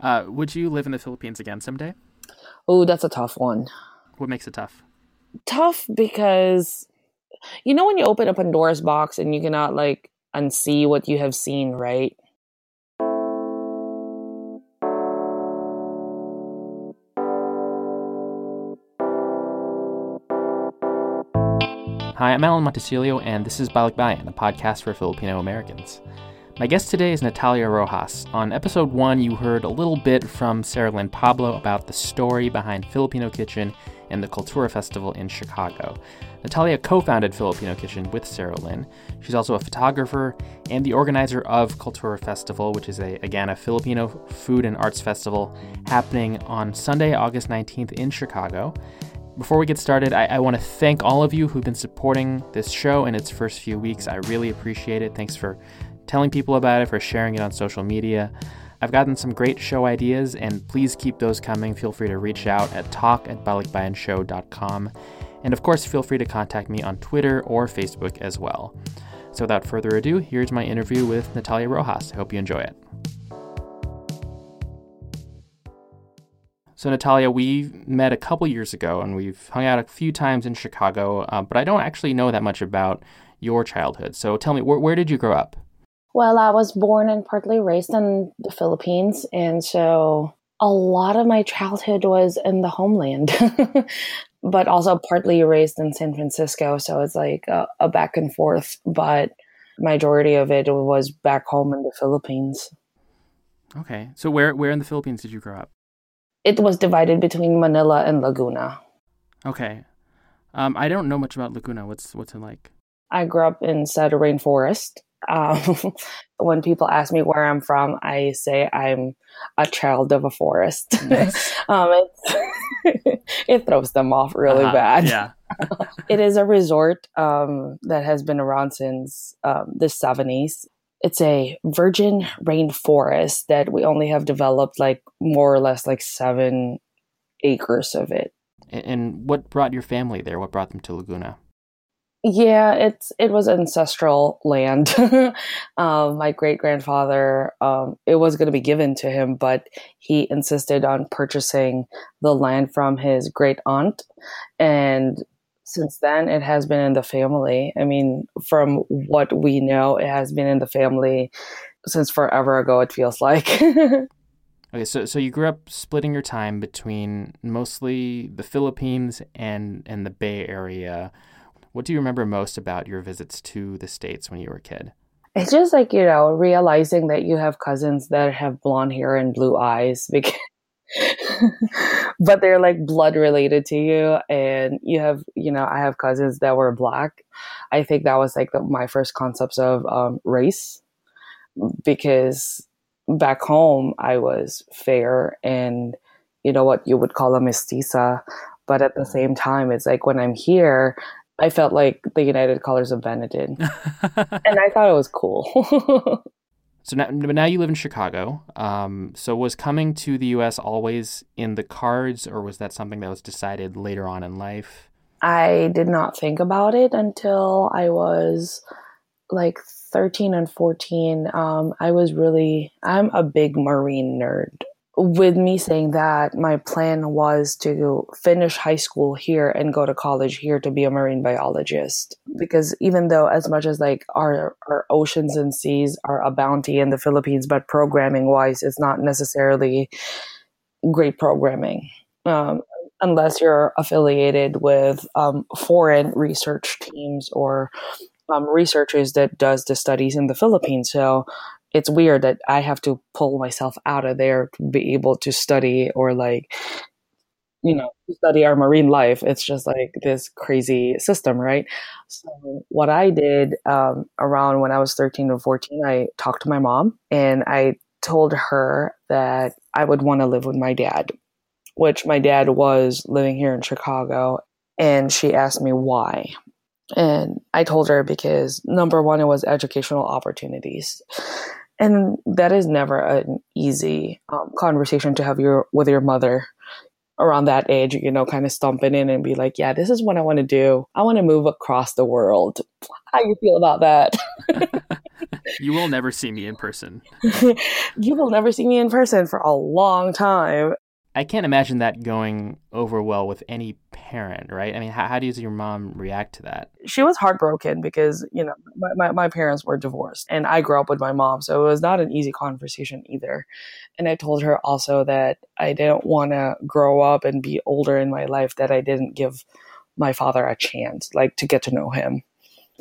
Uh, would you live in the Philippines again someday? Oh, that's a tough one. What makes it tough? Tough because you know when you open a Pandora's box and you cannot like unsee what you have seen, right? Hi, I'm Alan Montecillo, and this is Balikbayan, a podcast for Filipino Americans. My guest today is Natalia Roxas. On episode one, you heard a little bit from Sarah Lynn Pablo about the story behind Filipino Kitchen and the Kultura Festival in Chicago. Natalia co founded Filipino Kitchen with Sarah Lynn. She's also a photographer and the organizer of Kultura Festival, which is, a, again, a Filipino food and arts festival happening on Sunday, August 19th in Chicago. Before we get started, I, I want to thank all of you who've been supporting this show in its first few weeks. I really appreciate it. Thanks for telling people about it, for sharing it on social media. I've gotten some great show ideas, and please keep those coming. Feel free to reach out at talk at balikbayanshow.com. And of course, feel free to contact me on Twitter or Facebook as well. So without further ado, here's my interview with Natalia Roxas. Hope you enjoy it. So, Natalia, we met a couple years ago and we've hung out a few times in Chicago, uh, but I don't actually know that much about your childhood. So, tell me, wh- where did you grow up? Well, I was born and partly raised in the Philippines. And so a lot of my childhood was in the homeland, but also partly raised in San Francisco. So it's like a, a back and forth. But majority of it was back home in the Philippines. Okay. So, where, where in the Philippines did you grow up? it was divided between Manila and Laguna. Okay. Um, I don't know much about Laguna. What's what's it like? I grew up in Cedar Rainforest. Um, when people ask me where I'm from, I say I'm a child of a forest. Nice. um, it throws them off really uh-huh. bad. Yeah. it is a resort um, that has been around since um, the 70s it's a virgin rainforest that we only have developed like more or less like seven acres of it. And what brought your family there? What brought them to Laguna? Yeah, it's it was ancestral land. um, my great grandfather, um, it was going to be given to him, but he insisted on purchasing the land from his great aunt, and since then it has been in the family. I mean from what we know it has been in the family since forever ago it feels like. Okay so so you grew up splitting your time between mostly the philippines and and the bay area what do you remember most about your visits to the states when you were a kid? It's just like you know realizing that you have cousins that have blonde hair and blue eyes because but they're like blood related to you and you have you know i have cousins that were black. I think that was like the, my first concepts of um, race because back home i was fair and you know what you would call a mestiza. But at the same time it's like when i'm here i felt like the united colors of benetton and i thought it was cool So now, but now you live in Chicago. Um, so was coming to the U.S. always in the cards, or was that something that was decided later on in life? I did not think about it until I was like 13 and 14. Um, I was really, I'm a big marine nerd with me saying that, my plan was to finish high school here and go to college here to be a marine biologist. Because even though, as much as like our, our oceans and seas are a bounty in the Philippines, but programming wise, it's not necessarily great programming. Um, unless you're affiliated with um, foreign research teams or um, researchers that does the studies in the Philippines. So it's weird that I have to pull myself out of there to be able to study or like you know study our marine life. It's just like this crazy system right? So what i did um, around when i was 13 or 14 i talked to my mom and i told her that i would want to live with my dad which my dad was living here in chicago and she asked me why. And i told her because number one it was educational opportunities and that is never an easy um, conversation to have your with your mother around that age you know kind of stomping in and be like yeah this is what i want to do i want to move across the world how you feel about that you will never see me in person. you will never see me in person for a long time. I can't imagine that going over well with any parent, right? I mean, how, how does your mom react to that? She was heartbroken because, you know, my, my, my, parents were divorced and I grew up with my mom. So it was not an easy conversation either. And I told her also that I didn't want to grow up and be older in my life, that I didn't give my father a chance, like to get to know him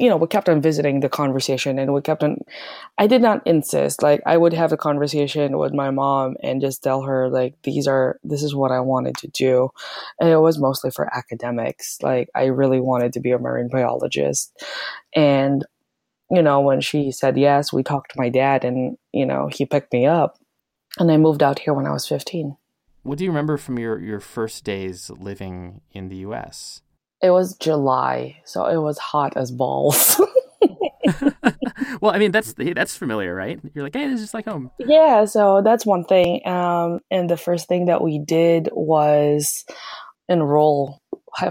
you know, we kept on visiting the conversation and we kept on, I did not insist. Like, I would have a conversation with my mom and just tell her, like, these are, this is what I wanted to do. And it was mostly for academics. Like, I really wanted to be a marine biologist. And, you know, when she said yes, we talked to my dad and, you know, he picked me up and I moved out here when I was 15. What do you remember from your, your first days living in the US? It was July, so it was hot as balls. well, I mean that's that's familiar, right? You're like, hey, this is just like home. Yeah, so that's one thing. Um, and the first thing that we did was enroll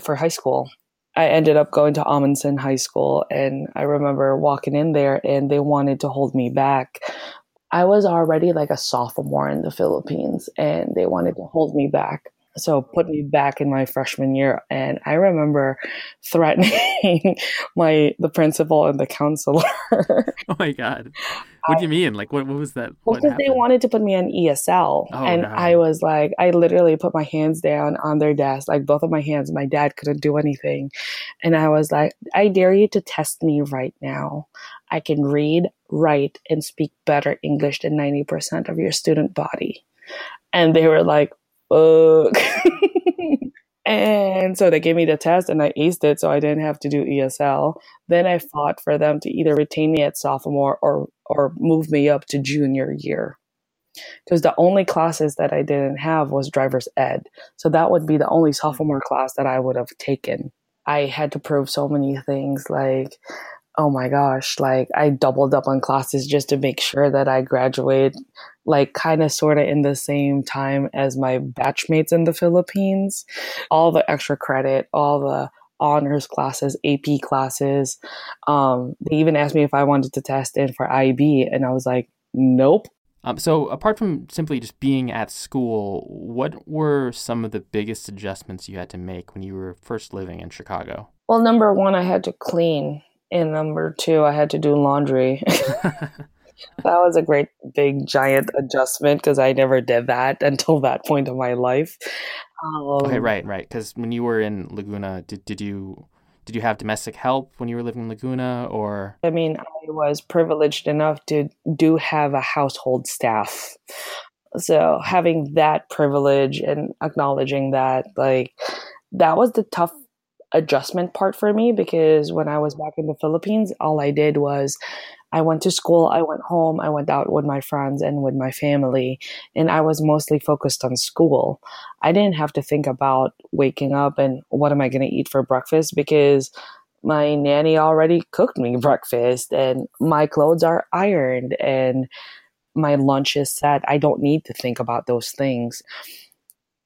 for high school. I ended up going to Amundsen High School, and I remember walking in there, and they wanted to hold me back. I was already like a sophomore in the Philippines, and they wanted to hold me back so put me back in my freshman year and i remember threatening my the principal and the counselor. Oh my god. What do you mean? Like what, what was that well, because they wanted to put me on esl oh, and no. i was like i literally put my hands down on their desk like both of my hands. My dad couldn't do anything. And i was like i dare you to test me right now. I can read write and speak better english than 90% of your student body. And they were like fuck. and so they gave me the test and I aced it, so I didn't have to do ESL. Then I fought for them to either retain me at sophomore or or move me up to junior year. Because the only classes that I didn't have was driver's ed. So that would be the only sophomore class that I would have taken. I had to prove so many things like oh my gosh, like I doubled up on classes just to make sure that I graduate like kind of sort of in the same time as my batchmates in the Philippines. All the extra credit, all the honors classes, AP classes. Um, they even asked me if I wanted to test in for IB, and I was like, nope. Um, so, apart from simply just being at school, what were some of the biggest adjustments you had to make when you were first living in Chicago? Well, number one, I had to clean. And number two, I had to do laundry. that was a great big giant adjustment because I never did that until that point of my life. Um, okay, right, right. Because when you were in Laguna, did did you did you have domestic help when you were living in Laguna, or? I mean, I was privileged enough to do have a household staff. So having that privilege and acknowledging that, like, that was the tough adjustment part for me because when I was back in the Philippines, all I did was I went to school, I went home, I went out with my friends and with my family, and I was mostly focused on school. I didn't have to think about waking up and what am I going to eat for breakfast because my nanny already cooked me breakfast and my clothes are ironed and my lunch is set. I don't need to think about those things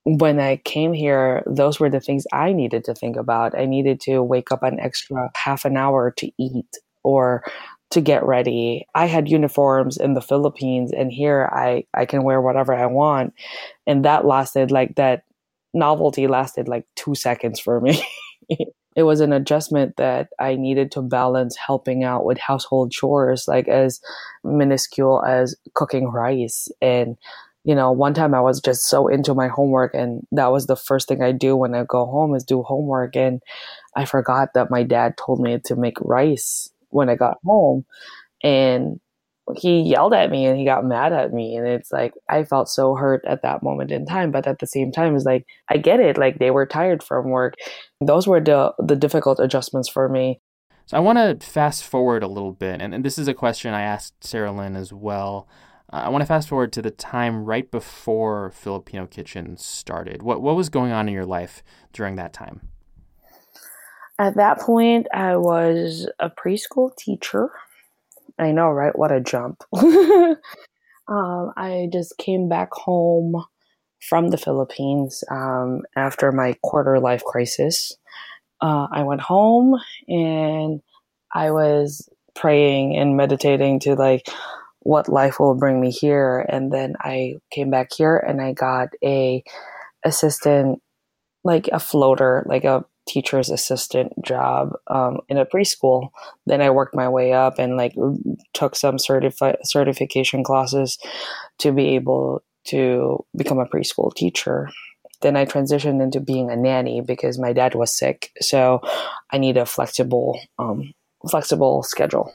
when I came here, those were the things I needed to think about. I needed to wake up an extra half an hour to eat or to get ready. I had uniforms in the Philippines and here I, I can wear whatever I want. And that lasted like that novelty lasted like two seconds for me. it was an adjustment that I needed to balance helping out with household chores, like as minuscule as cooking rice and you know, one time I was just so into my homework and that was the first thing I do when I go home is do homework. And I forgot that my dad told me to make rice when I got home. And he yelled at me and he got mad at me. And it's like I felt so hurt at that moment in time. But at the same time it's like I get it. Like they were tired from work. Those were the the difficult adjustments for me. So I want to fast forward a little bit. And, and this is a question I asked Sarah Lynn as well I want to fast forward to the time right before Filipino Kitchen started. What what was going on in your life during that time? At that point, I was a preschool teacher. I know, right? What a jump. um, I just came back home from the Philippines um, after my quarter life crisis. Uh, I went home and I was praying and meditating to like what life will bring me here. And then I came back here and I got a assistant, like a floater, like a teacher's assistant job um, in a preschool. Then I worked my way up and like took some certifi- certification classes to be able to become a preschool teacher. Then I transitioned into being a nanny because my dad was sick, so I need a flexible, um, flexible schedule.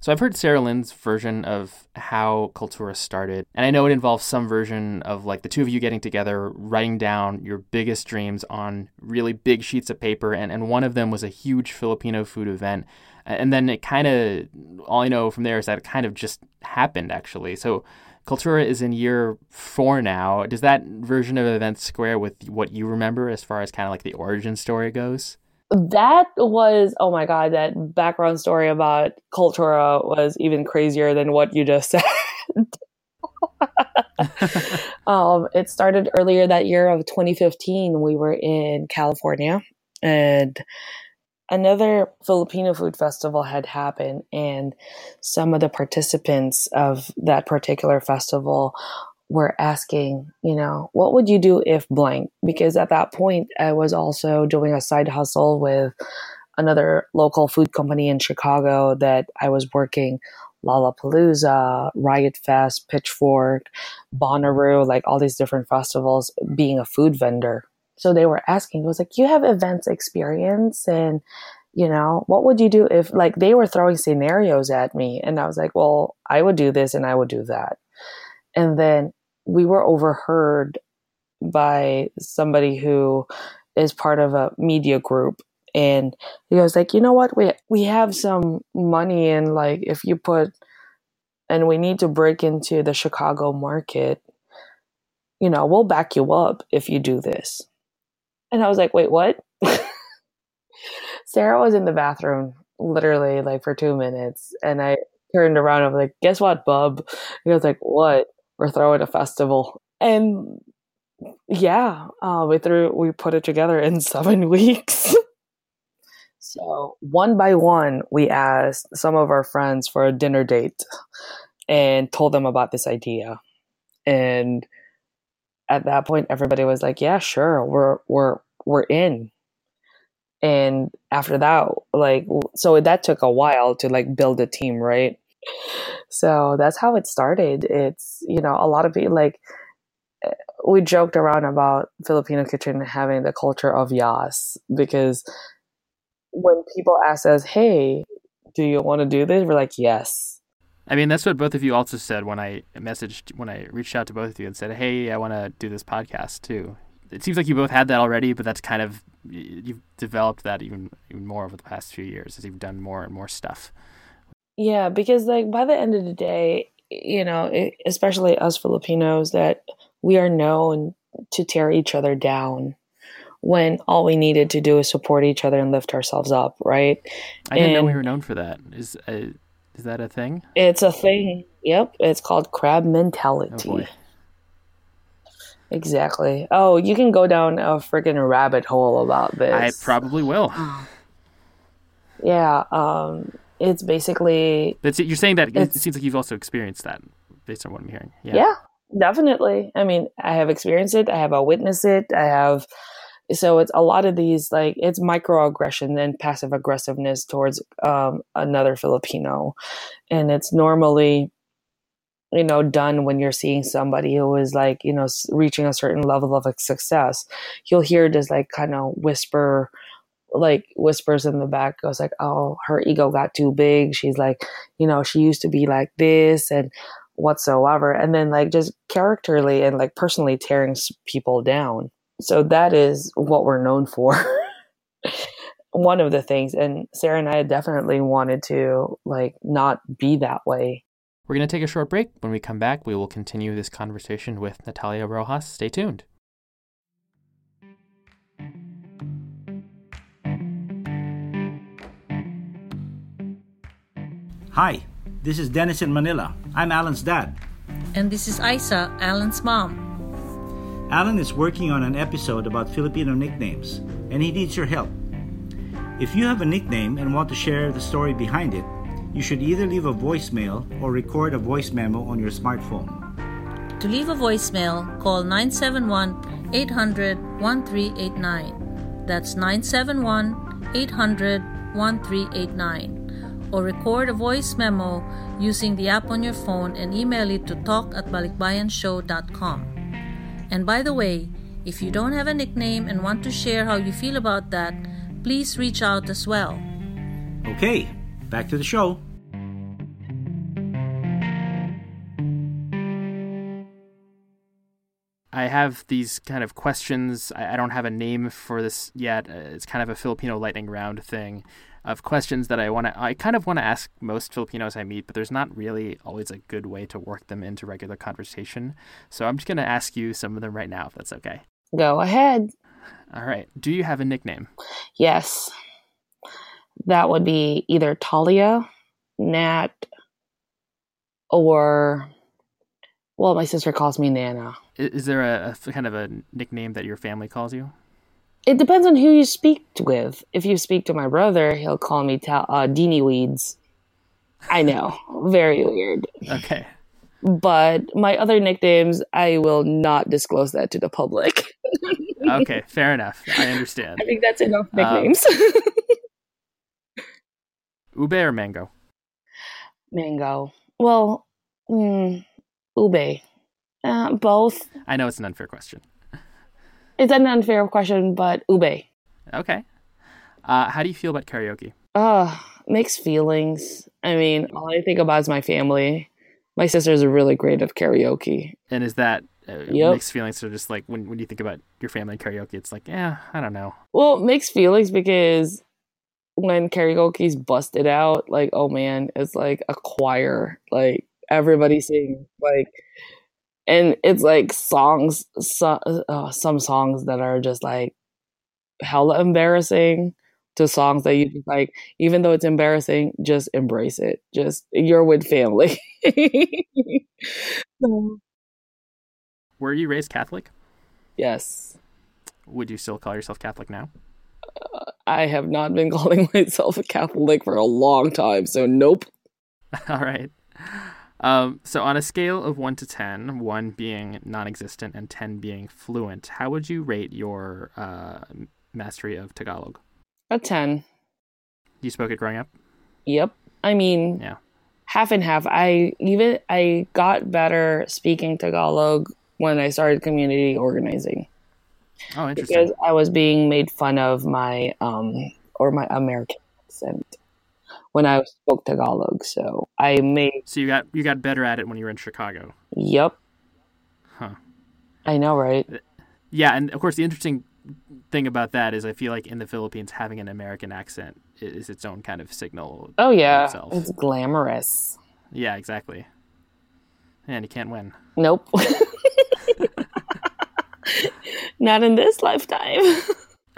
So I've heard Sarah Lynn's version of how Kultura started, and I know it involves some version of like the two of you getting together, writing down your biggest dreams on really big sheets of paper, and, and one of them was a huge Filipino food event. And then it kind of, all I know from there is that it kind of just happened actually. So Kultura is in year four now. Does that version of events square with what you remember as far as kind of like the origin story goes? That was oh my god that background story about Kultura was even crazier than what you just said. Um, it started earlier that year of 2015 we were in california and another filipino food festival had happened and some of the participants of that particular festival were asking, you know, what would you do if blank? Because at that point, I was also doing a side hustle with another local food company in Chicago that I was working Lollapalooza, Riot Fest, Pitchfork, Bonnaroo, like all these different festivals, being a food vendor. So they were asking, it was like, you have events experience and you know, what would you do if like they were throwing scenarios at me and I was like, well, I would do this and I would do that. And then we were overheard by somebody who is part of a media group. And he was like you know what? We we have some money and like if you put and we need to break into the chicago market you know we'll back you up if you do this. And i was like wait what? Sarah was in the bathroom literally like for two minutes. And i turned around and was like guess what bub? He was like what we're throwing a festival. And yeah, uh, we threw we put it together in seven weeks. so one by one, we asked some of our friends for a dinner date and told them about this idea. And at that point, everybody was like, "Yeah, sure, we're we're we're in." And after that, like, so that took a while to like build a team, right? So that's how it started. It's, you know, a lot of people like, eh, we joked around about Filipino kitchen having the culture of yas because when people ask us, hey, do you want to do this? We're like, yes. I mean, that's what both of you also said when I messaged, when I reached out to both of you and said, hey, I want to do this podcast too. It seems like you both had that already, but that's kind of, you've developed that even, even more over the past few years as you've done more and more stuff. Yeah, because like by the end of the day, you know, especially us Filipinos, that we are known to tear each other down when all we needed to do is support each other and lift ourselves up, right? I didn't know we were known for that. Is uh, is that a thing? It's a thing. Yep, it's called crab mentality. Oh exactly. Oh, you can go down a freaking rabbit hole about this. I probably will. yeah. Um, it's basically. That's it. You're saying that it seems like you've also experienced that, based on what I'm hearing. Yeah. yeah, definitely. I mean, I have experienced it. I have witnessed it. I have. So it's a lot of these like it's microaggression and passive aggressiveness towards um, another Filipino, and it's normally you know done when you're seeing somebody who is like you know reaching a certain level of success you'll hear this like kind of whisper like whispers in the back goes like oh her ego got too big. She's like you know she used to be like this and whatsoever. And then like just characterly and like personally tearing people down. So that is what we're known for. One of the things. And sarah and i definitely wanted to like not be that way. We're going to take a short break. When we come back we will continue this conversation with natalia Roxas. Stay tuned Hi, this is Dennis in Manila. I'm Alan's dad. And this is Isa, Alan's mom. Alan is working on an episode about Filipino nicknames, and he needs your help. If you have a nickname and want to share the story behind it, you should either leave a voicemail or record a voice memo on your smartphone. To leave a voicemail, call 971 800 1389. That's 971 800 1389. Or record a voice memo using the app on your phone and email it to talk at balikbayanshow.com. And by the way, if you don't have a nickname and want to share how you feel about that, please reach out as well. Okay, back to the show. I have these kind of questions. I, I don't have a name for this yet. Uh, it's kind of a Filipino lightning round thing of questions that I want to. I kind of want to ask most Filipinos I meet, but there's not really always a good way to work them into regular conversation. So I'm just going to ask you some of them right now, if that's okay. Go ahead. All right. Do you have a nickname? Yes. That would be either Talia, Nat, or, well, my sister calls me Nana. Is there a, a kind of a nickname that your family calls you? It depends on who you speak with. If you speak to my brother, he'll call me ta- uh, Deanie Weeds. I know, very weird. Okay. But my other nicknames, I will not disclose that to the public. Okay. Fair enough. I understand. I think that's enough Um, nicknames. Ube or mango? Mango. Well, mm, ube. Uh, both. I know it's an unfair question. It's an unfair question, but ube. Okay. Uh, how do you feel about karaoke? Uh, mixed feelings. I mean, all I think about is my family. My sisters are really great at karaoke. And is that uh, Yep. mixed feelings? So just like when when you think about your family and karaoke, it's like, yeah, I don't know. Well, mixed feelings because when karaoke's busted out, like, oh man, it's like a choir. Like everybody sings like and it's like songs so, uh, some songs that are just like hella embarrassing to songs that you just like even though it's embarrassing just embrace it just you're with family So, Were you raised Catholic? yes Would you still call yourself Catholic now? i have not been calling myself a catholic for a long time so nope All right. Um, so on a scale of one to ten, one being non-existent and ten being fluent, how would you rate your uh, mastery of Tagalog? a 10 You spoke it growing up. Yep. I mean, Yeah. half and half. I even I got better speaking Tagalog when I started community organizing Oh, interesting. because I was being made fun of my um or my American accent when I spoke Tagalog. So I made So you got you got better at it when you were in Chicago. yep. Huh. I know, right? Uh, yeah, and of course the interesting thing about that is I feel like in the Philippines having an American accent is its own kind of signal. Oh yeah, itself. it's glamorous. Yeah, exactly. And you can't win. Nope. Not in this lifetime.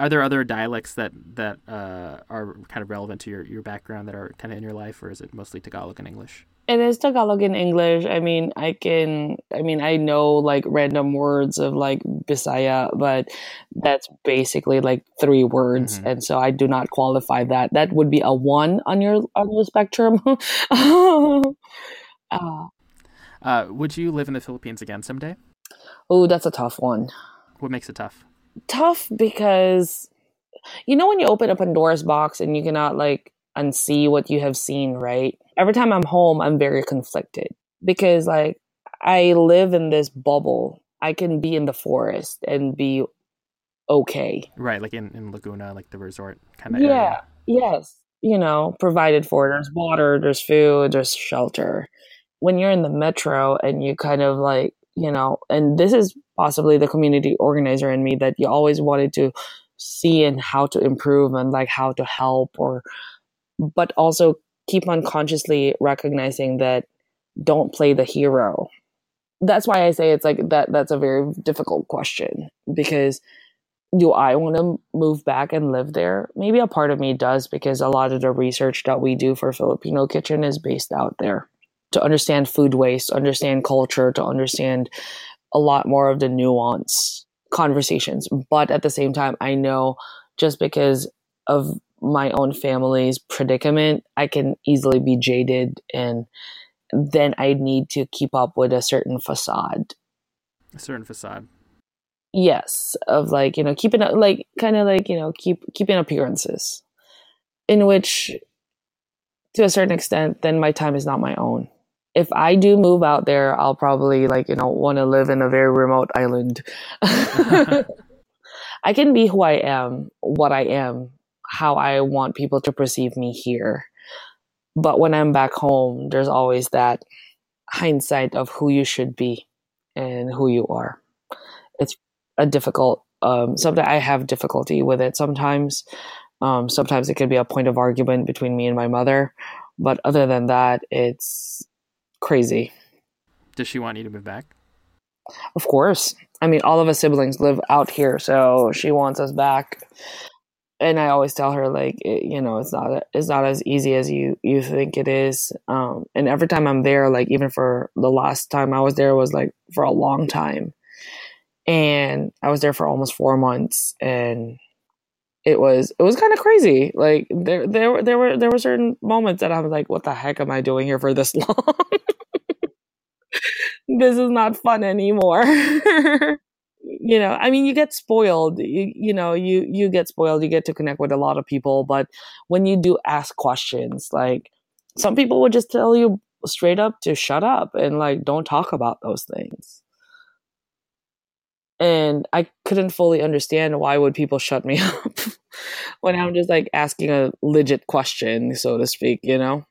Are there other dialects that that uh, are kind of relevant to your, your background that are kind of in your life, or is it mostly Tagalog and English? It is Tagalog and English. I mean, I can, I mean, I know like random words of like Bisaya, but that's basically like three words. Mhm. And so I do not qualify that. That would be a one on your, on your spectrum. uh, Uh, would you live in the Philippines again someday? oh, that's a tough one. What makes it tough? Tough because, you know, when you open a Pandora's box and you cannot like unsee what you have seen, right? Every time I'm home, I'm very conflicted because like I live in this bubble. I can be in the forest and be okay. Right, like in, in Laguna, like the resort kind of Yeah. area. Yes. You know, provided for. There's water, there's food, there's shelter. When you're in the metro and you kind of like, you know, and this is possibly the community organizer in me that you always wanted to see and how to improve and like how to help or but also keep unconsciously recognizing that don't play the hero. That's why I say it's like that that's a very difficult question because do I want to move back and live there? Maybe a part of me does because a lot of the research that we do for Filipino Kitchen is based out there to understand food waste, understand culture, to understand a lot more of the nuance conversations. But at the same time, I know just because of my own family's predicament, I can easily be jaded and then I need to keep up with a certain facade. A certain facade. Yes, of like, you know, keeping up like kind of like, you know, keep keeping appearances in which to a certain extent then my time is not my own. If I do move out there, I'll probably like, you know, want to live in a very remote island. I can be who I am, what I am, how I want people to perceive me here. But when I'm back home, there's always that hindsight of who you should be and who you are. It's a difficult, um, something I have difficulty with it sometimes. Um, sometimes it can be a point of argument between me and my mother. But other than that, it's crazy. Does she want you to move back? Of course. I mean, all of us siblings live out here, so she wants us back and I always tell her like it, you know it's not it's not as easy as you you think it is. Um, and every time I'm there, like even for the last time I was there was like for a long time, and I was there for almost four months, and it was it was kind of crazy. Like there there there were there were certain moments that I was like, what the heck am I doing here for this long? this is not fun anymore. You know i mean you get spoiled. You, you know you you get spoiled. You get to connect with a lot of people. But when you do ask questions like some people would just tell you straight up to shut up and like don't talk about those things. And i couldn't fully understand why would people shut me up when i'm just like asking a legit question so to speak you know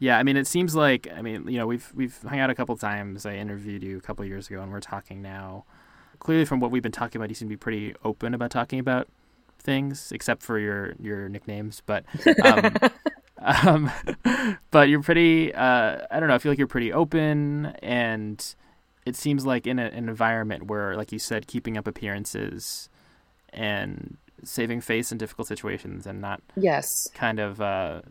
yeah, I mean, it seems like I mean, you know, we've we've hung out a couple times. I interviewed you a couple years ago, and we're talking now clearly from what we've been talking about, you seem to be pretty open about talking about things, except for your your nicknames. But um, um, but you're pretty. Uh, I don't know. I feel like you're pretty open, and it seems like in a, an environment where, like you said, keeping up appearances and saving face in difficult situations, and not yes, kind of uh,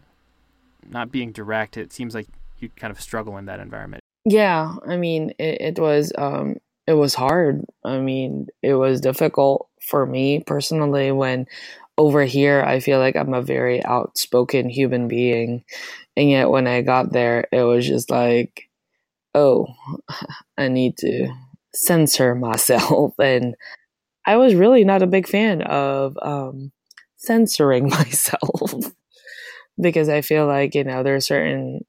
not being direct. It seems like you kind of struggle in that environment. Yeah, I mean, it, it was um, it was hard. I mean, it was difficult for me personally when over here I feel like I'm a very outspoken human being. And yet when I got there, it was just like, oh, I need to censor myself. And I was really not a big fan of um, censoring myself because I feel like, you know, there are certain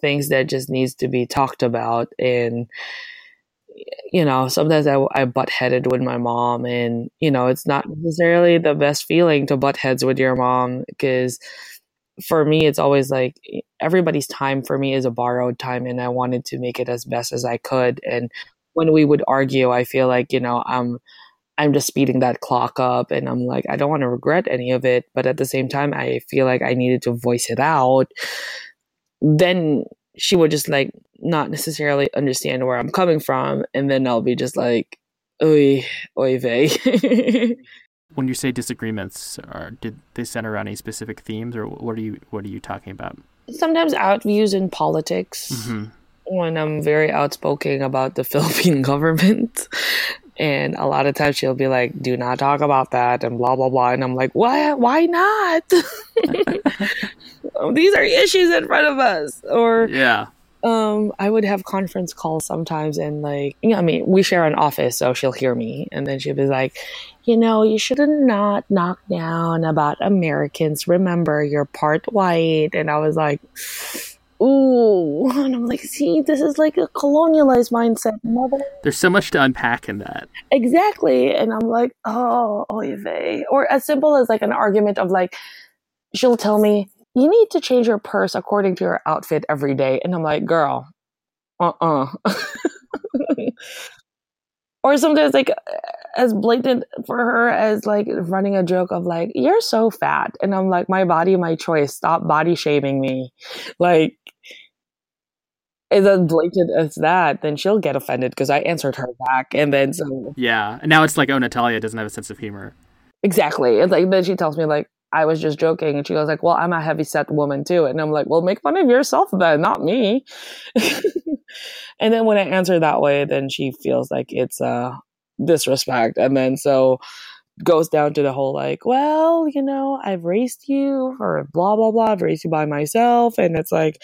things that just needs to be talked about and you know, sometimes I, I butt headed with my mom, and you know, it's not necessarily the best feeling to butt heads with your mom because for me, it's always like everybody's time for me is a borrowed time, and I wanted to make it as best as I could. And when we would argue, I feel like you know, I'm I'm just speeding that clock up, and I'm like, I don't want to regret any of it, but at the same time, I feel like I needed to voice it out. Then she would just like not necessarily understand where I'm coming from, and then I'll be just like, "Oy, oy vey." when you say disagreements, are did they center around any specific themes, or what are you what are you talking about? Sometimes out views in politics. Mm-hmm. When I'm very outspoken about the Philippine government, and a lot of times she'll be like, "Do not talk about that," and blah blah blah, and I'm like, "Why? Why not?" These are issues in front of us, or yeah. Um, I would have conference calls sometimes, and like, you know, I mean, we share an office, so she'll hear me, and then she'll be like, you know, you should not knock down about Americans. Remember, you're part white, and I was like, ooh, and I'm like, see, this is like a colonialized mindset, mother. There's so much to unpack in that. Exactly, and I'm like, oh, oy vey, or as simple as like an argument of like, she'll tell me you need to change your purse according to your outfit every day. And I'm like, girl, uh uh-uh. uh or sometimes, like, as blatant for her as like running a joke of like, you're so fat. And I'm like, my body, my choice. Stop body shaming me. Like, is as blatant as that, then she'll get offended because I answered her back. And then so. Yeah. And now it's like, oh, Natalia doesn't have a sense of humor. Exactly. It's like, then she tells me, like, I was just joking. And she goes like, well, I'm a heavy set woman too. And I'm like, well, make fun of yourself then, not me. and then when I answer that way, then she feels like it's a uh, disrespect. And then so goes down to the whole like, well, you know, I've raised you or blah blah blah. I've raised you by myself, and it's like,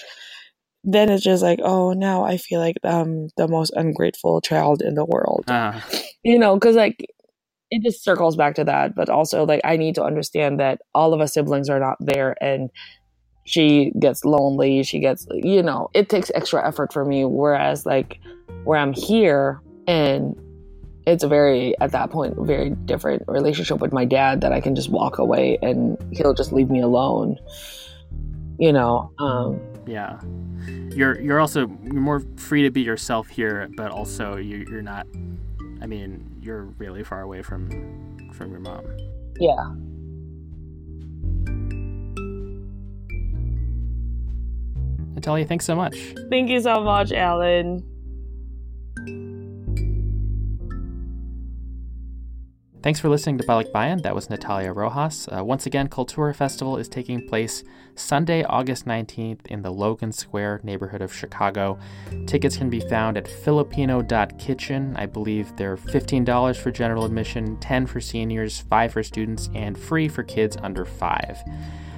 then it's just like, oh, now I feel like I'm the most ungrateful child in the world. Uh, You know, because like it just circles back to that, but also like I need to understand that all of us siblings are not there, and she gets lonely. She gets, you know, it takes extra effort for me. Whereas like where I'm here and it's a very at that point very different relationship with my dad that I can just walk away and he'll just leave me alone. You know, um, yeah. You're you're also you're more free to be yourself here, but also you, you're not. I mean, you're really far away from from your mom. yeah. Natalia, thanks so much. Thank you so much, Alan. Thanks for listening to Balikbayan. That was Natalia Roxas. Uh, once again, Kultura Festival is taking place Sunday, August 19th in the Logan Square neighborhood of Chicago. Tickets can be found at filipino.kitchen. I believe they're $15 for general admission, 10 for seniors, 5 for students, and free for kids under 5.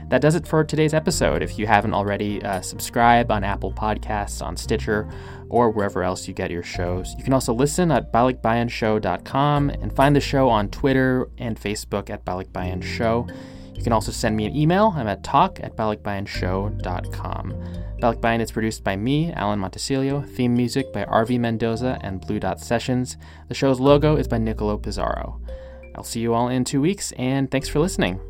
That does it for today's episode. If you haven't already, uh, subscribe on Apple Podcasts, on Stitcher, or wherever else you get your shows. You can also listen at balikbayanshow.com and find the show on Twitter and Facebook at Balikbayan Show. You can also send me an email. I'm at talk at balikbayanshow.com. Balikbayan is produced by me, Alan Montecillo. Theme music by RV Mendoza and Blue Dot Sessions. The show's logo is by Nicolo Pizarro. I'll see you all in two weeks, and thanks for listening.